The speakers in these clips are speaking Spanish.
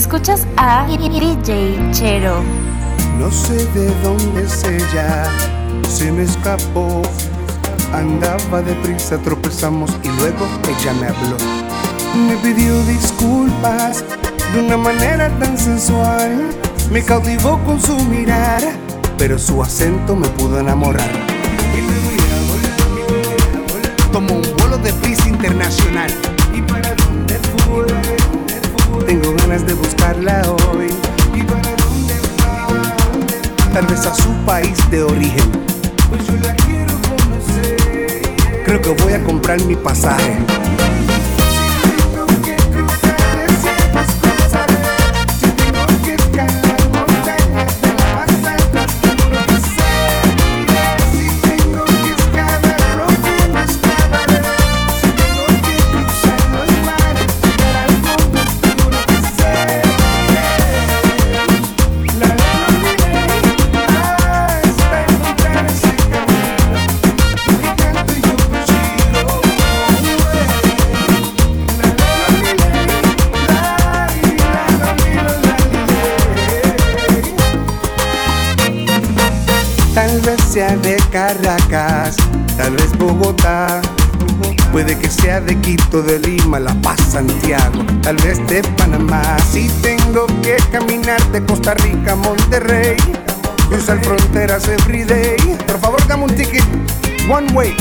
Escuchas a DJ Chero. No sé de dónde es ella, se me escapó. Andaba deprisa, tropezamos y luego ella me habló. Me pidió disculpas de una manera tan sensual. Me cautivó con su mirada, pero su acento me pudo enamorar. Tomo un vuelo de prisa internacional. ¿Y para dónde fue? Ganas de buscarla hoy. ¿Y para dónde va? Tal vez a su país de origen. Pues yo la quiero conocer. Creo que voy a comprar mi pasaje. Sea de Caracas, tal vez Bogotá. Puede que sea de Quito, de Lima, La Paz, Santiago, tal vez de Panamá. Si tengo que caminar de Costa Rica a Monterrey, cruzar fronteras everyday. Por favor, dame un ticket, one way.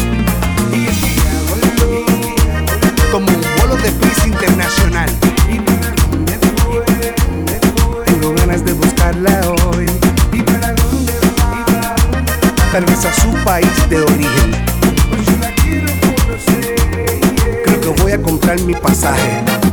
Como un vuelo de prisa internacional. Tengo ganas de buscarla hoy. Tal a su país de origen. Creo que voy a comprar mi pasaje.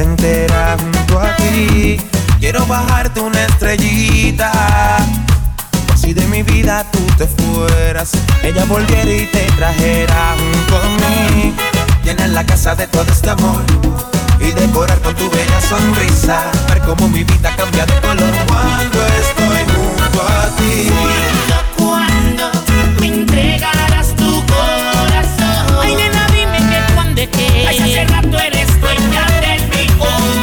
Vida entera junto a ti. Quiero bajarte una estrellita Por si de mi vida tú te fueras. Ella volviera y te trajera junto a mí. Llenar la casa de todo este amor y decorar con tu bella sonrisa. Ver cómo mi vida cambia de color cuando estoy junto a ti. Cuando me entregarás tu corazón. Ay, nena, dime que cuando es que. Ay, hace rato eres dueña de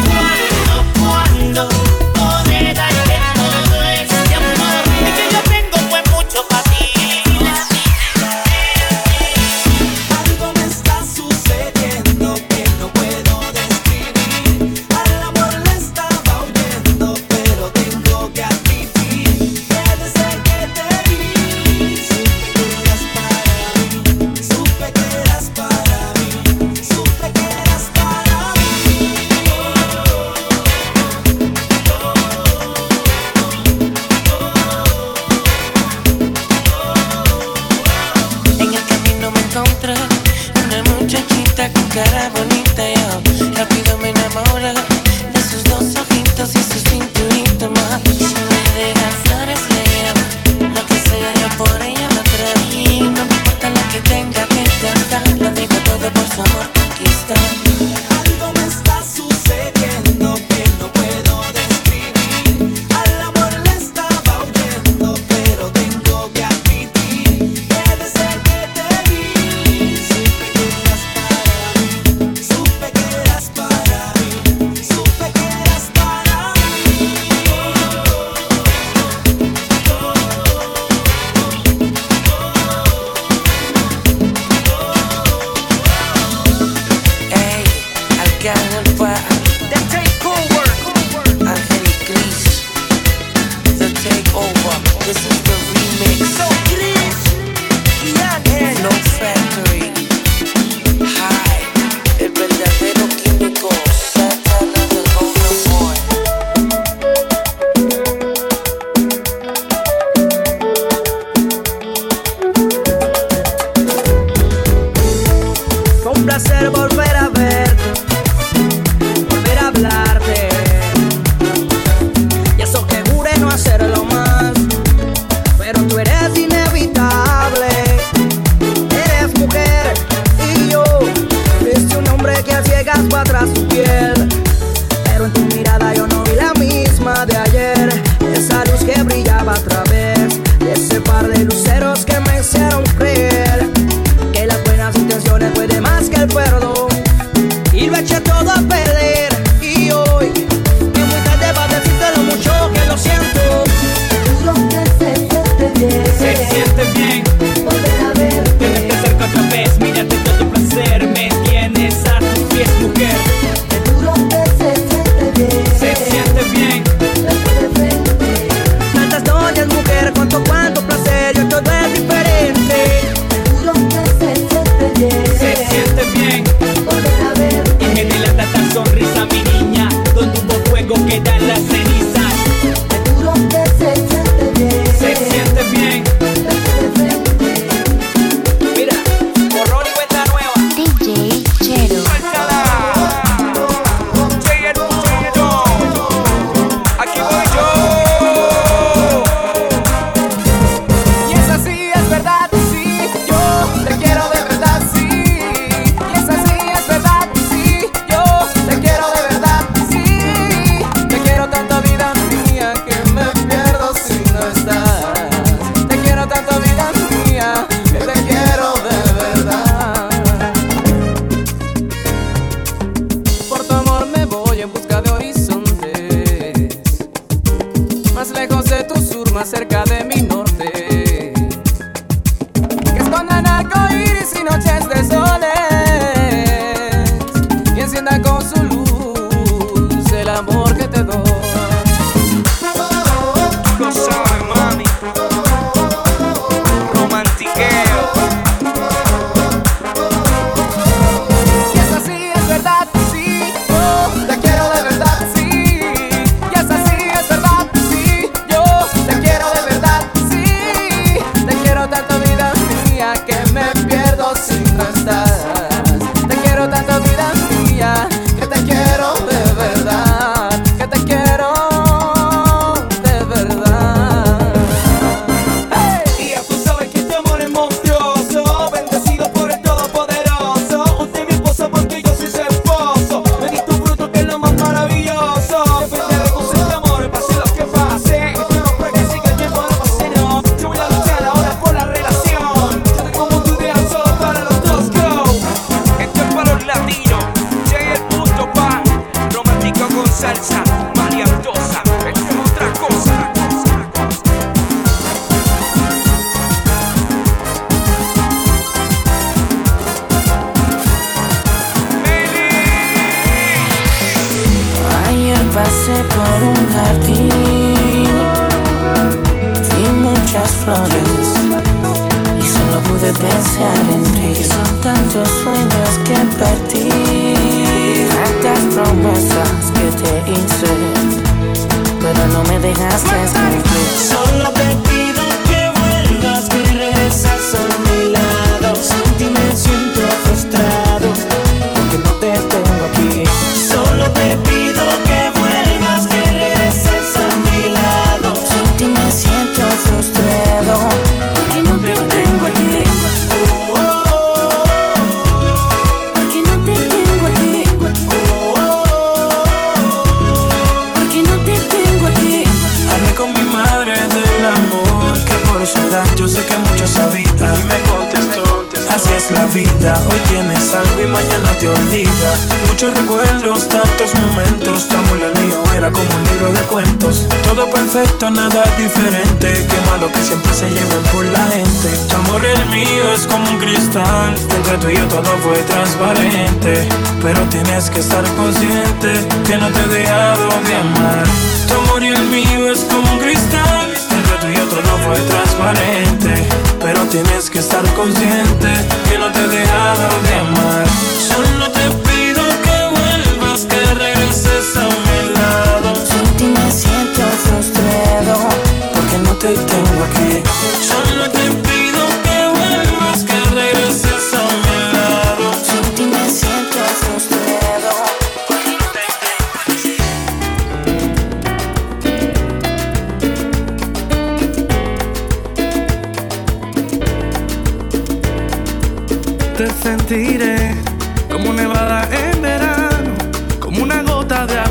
Hoy tienes algo y mañana te olvida. Muchos recuerdos, tantos momentos. Tan el mío era como un libro de cuentos. Todo perfecto, nada diferente. Qué malo que siempre se lleven por la gente. Tu amor el mío es como un cristal. Entre tú y yo todo fue transparente. Pero tienes que estar consciente que no te he dejado de amar. Tu amor y el mío es como un cristal. Entre tú y yo todo fue transparente. Pero tienes que estar consciente que no te he dejado de amar.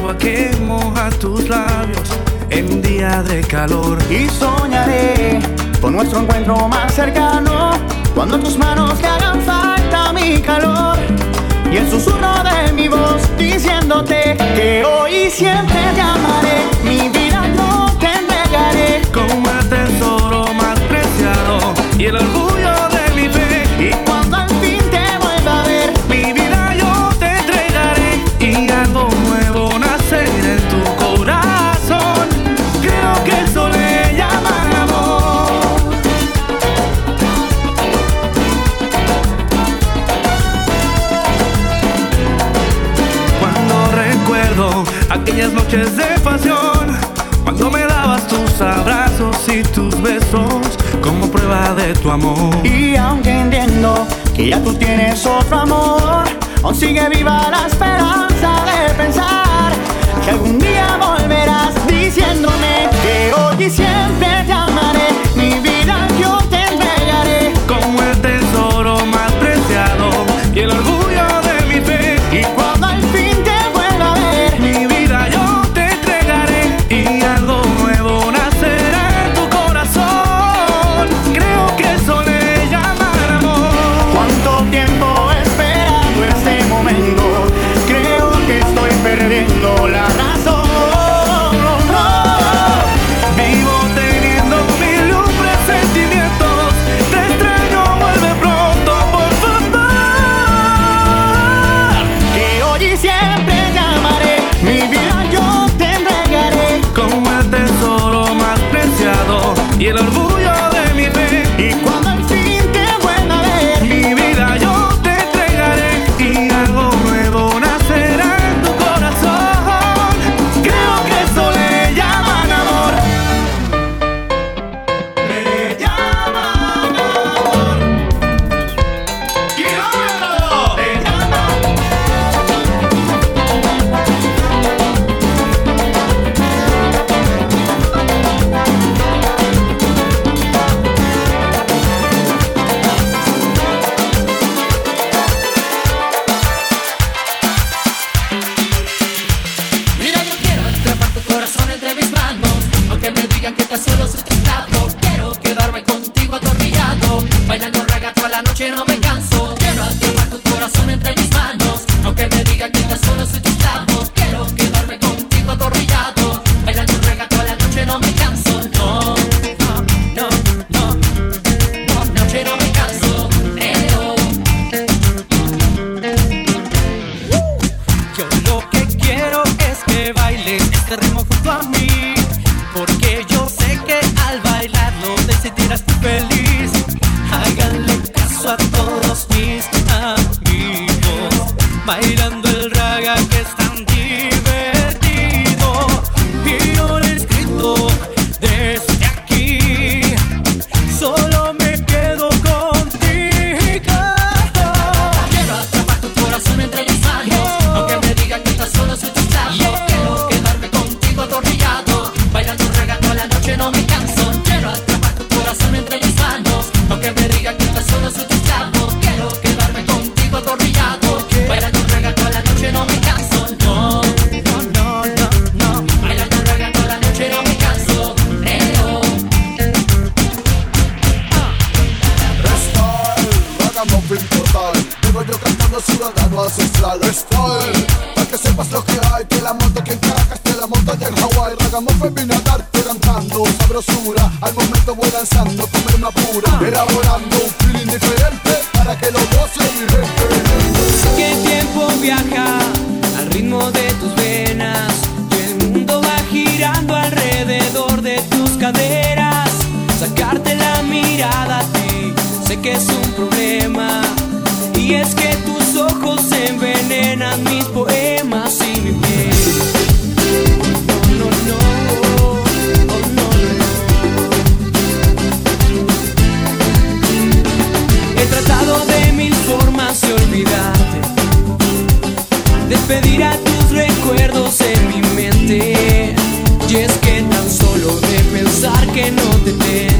agua que moja tus labios en un día de calor. Y soñaré con nuestro encuentro más cercano, cuando tus manos le hagan falta mi calor. Y el susurro de mi voz diciéndote que hoy siempre te amaré mi vida. de pasión, cuando me dabas tus abrazos y tus besos como prueba de tu amor. Y aunque entiendo que ya tú tienes otro amor, aún sigue viva la esperanza de pensar que algún día volverás diciéndome que hoy y siempre te amo. Parceiro, você más style, style Para que sepas lo que hay, te la monto aquí en Caracas, te la monto allá en Hawái. Ragamuffin vino a darte cantando sabrosura. Al momento voy lanzando, comer una pura. Elaborando un feeling diferente para que lo goce mi gente. Sé que el tiempo viaja al ritmo de tus venas. Y el mundo va girando alrededor de tus caderas. Sacarte la mirada a ti, sé que es un problema. Y es me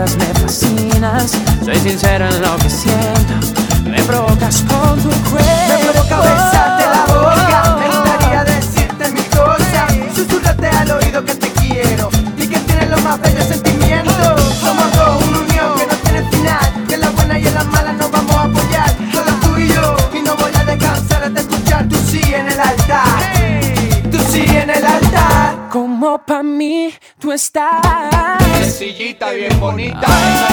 me fascinas, soy sincero en lo que siento, me provocas por bien bonita.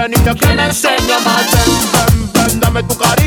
tempranito que me enseña más. Ven, ven, ven, dame tu cariño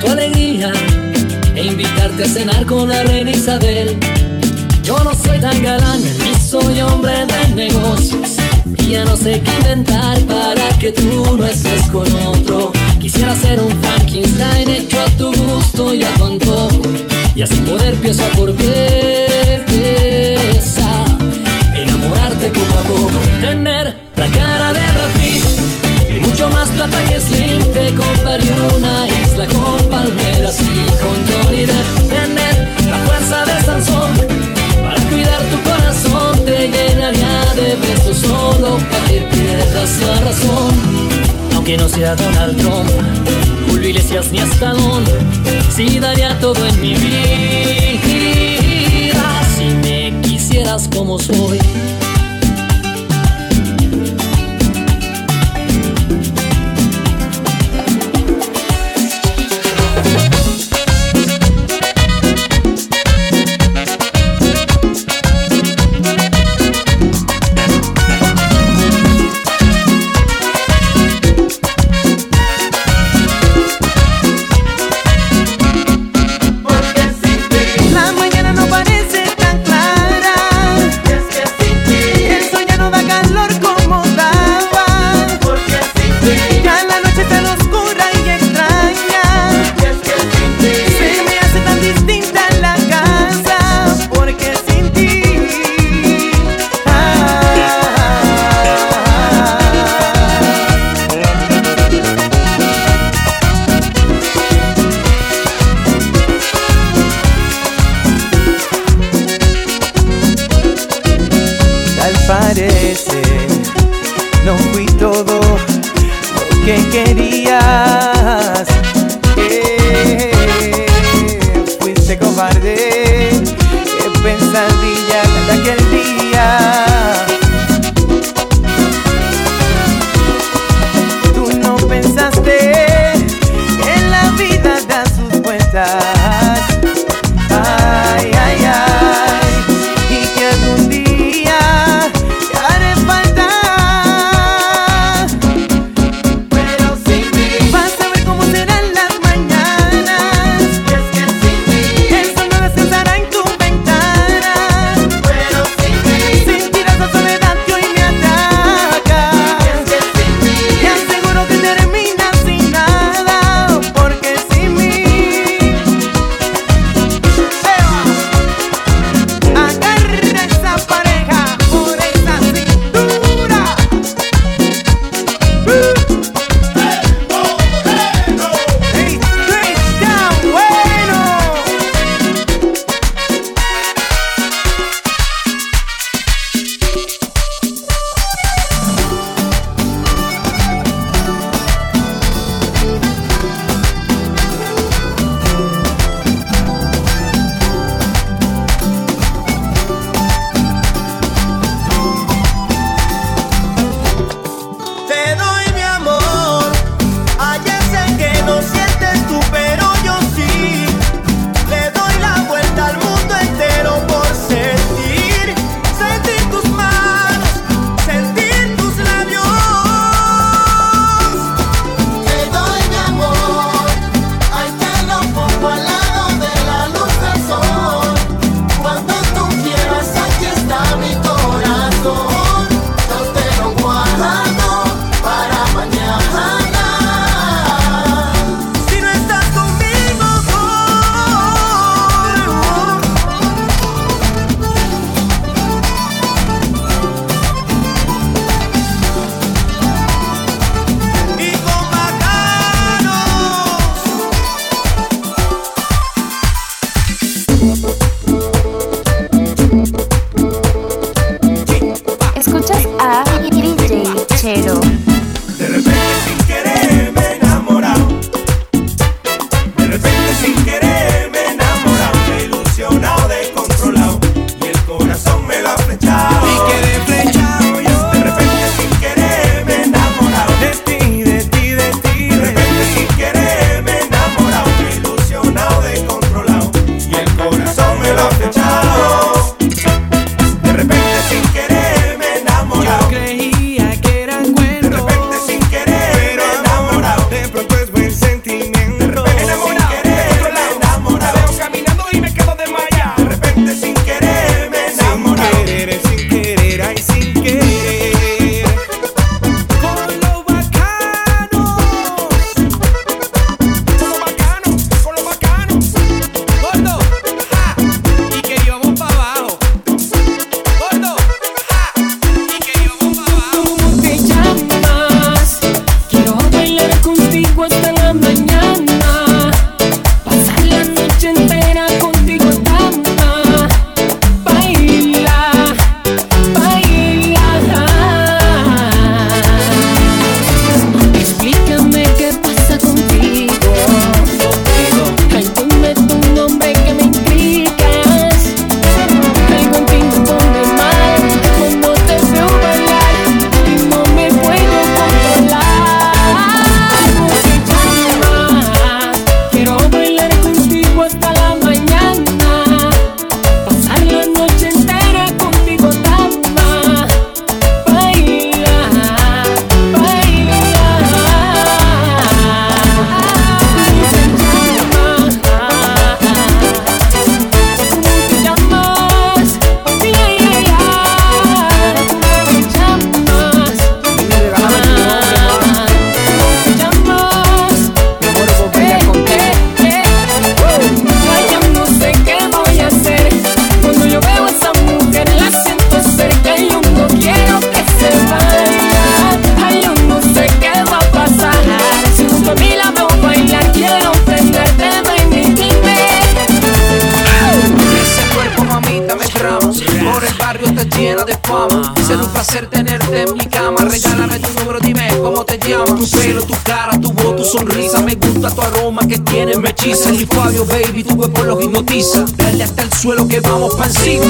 tu alegría e invitarte a cenar con la reina Isabel. Yo no soy tan galán, ni soy hombre de negocios. Y ya no sé qué inventar para que tú no estés con otro. Quisiera ser un Frankenstein hecho a tu gusto y a tu antojo. Y así poder pieza por pieza. Enamorarte poco a poco. Tener la cara de Rafi y mucho más plata que Slim. Te compraré una Barcelona con palmeras y con Johnny Depp. Tener la fuerza de Sansón para cuidar tu corazón. Te llenaría de besos solo para que pierdas la razón. Aunque no sea Donald Trump, Julio Iglesias ni Astadón, sí daría todo en mi vida si me quisieras como soy. sonrisa Me gusta tu aroma que tiene me hechiza Y Fabio, baby, tu cuerpo los hipnotiza. Dale hasta el suelo que vamos pa' encima.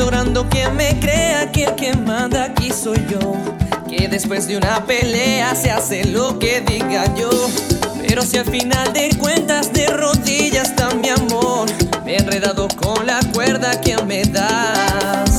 logrando que me crea que el que manda aquí soy yo. Que después de una pelea se hace lo que diga yo. Pero si al final de cuentas de rodillas está mi amor, me he enredado con la cuerda que me da.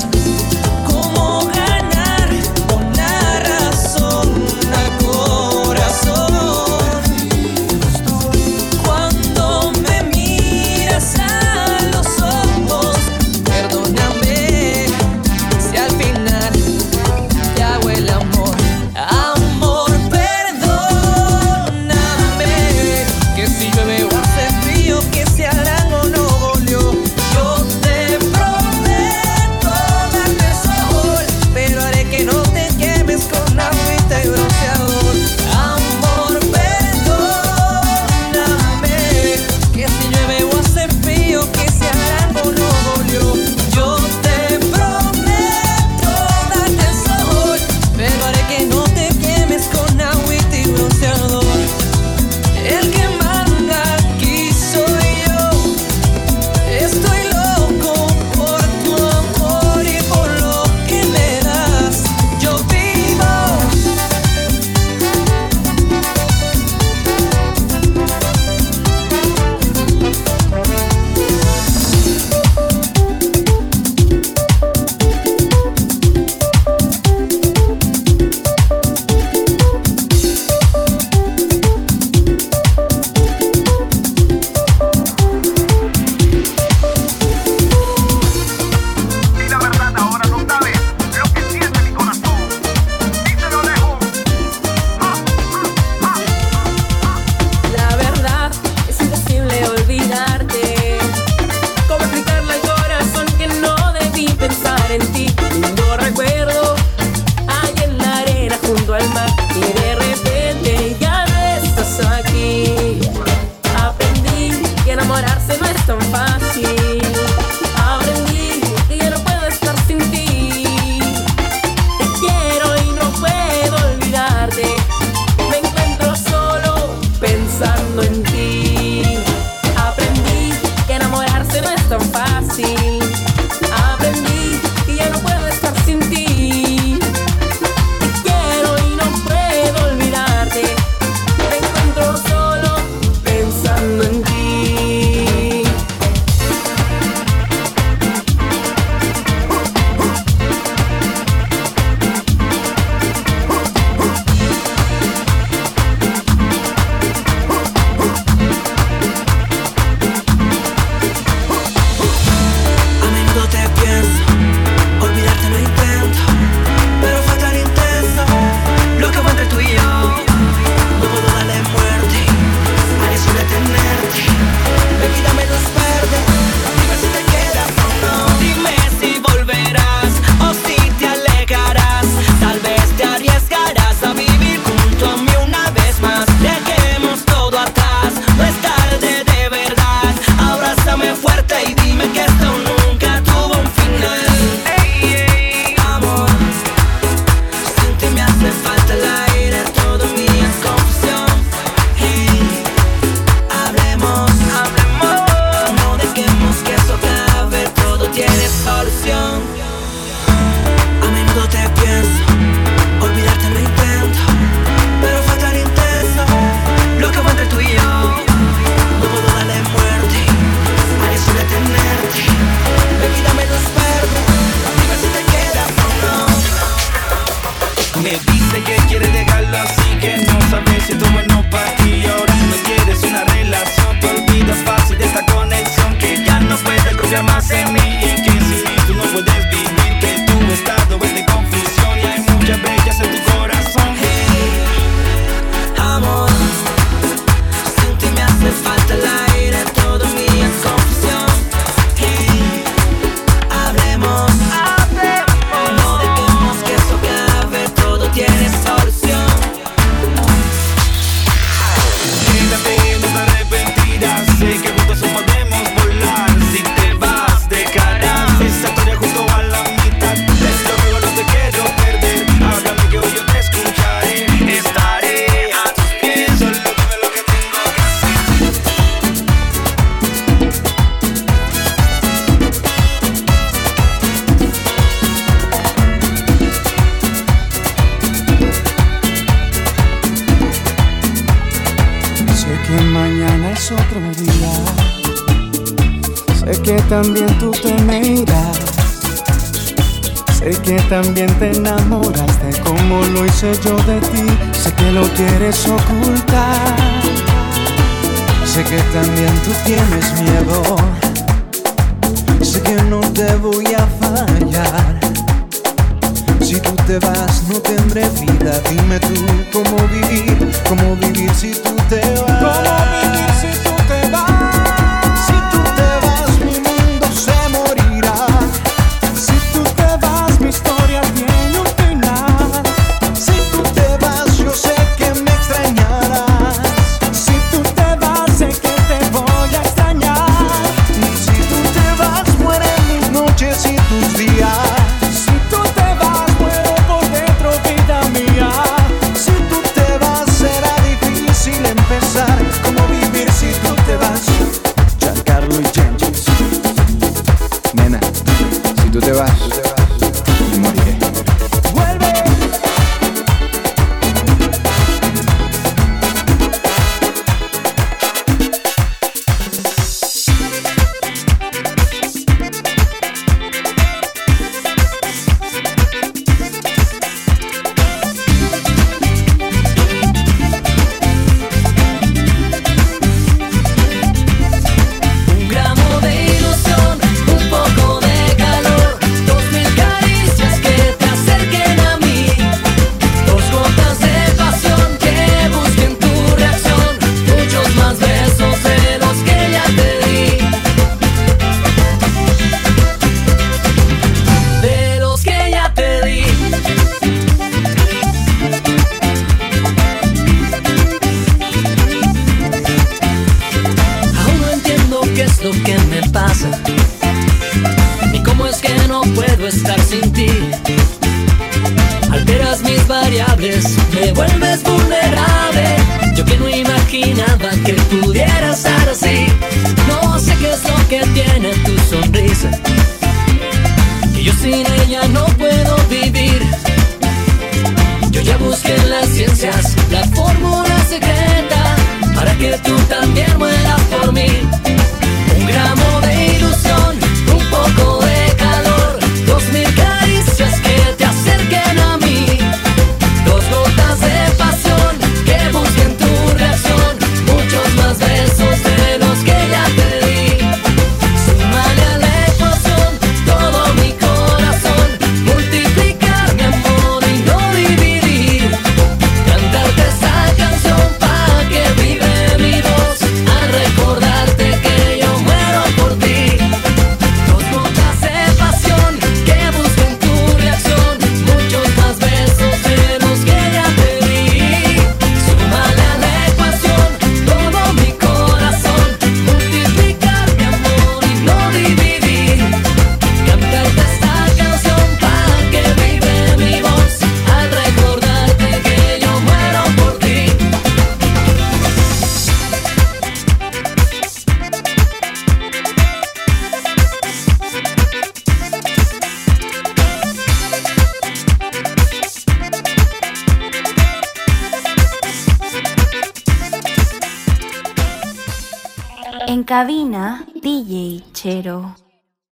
que mañana es otro día. Sé que también tú te me irás. Sé que también te enamoraste como lo hice yo de ti. Sé que lo quieres ocultar. Sé que también tú tienes miedo. Sé que no te voy a fallar. Si tú te vas no tendré vida, dime tú cómo vivir, cómo vivir si tú te vas.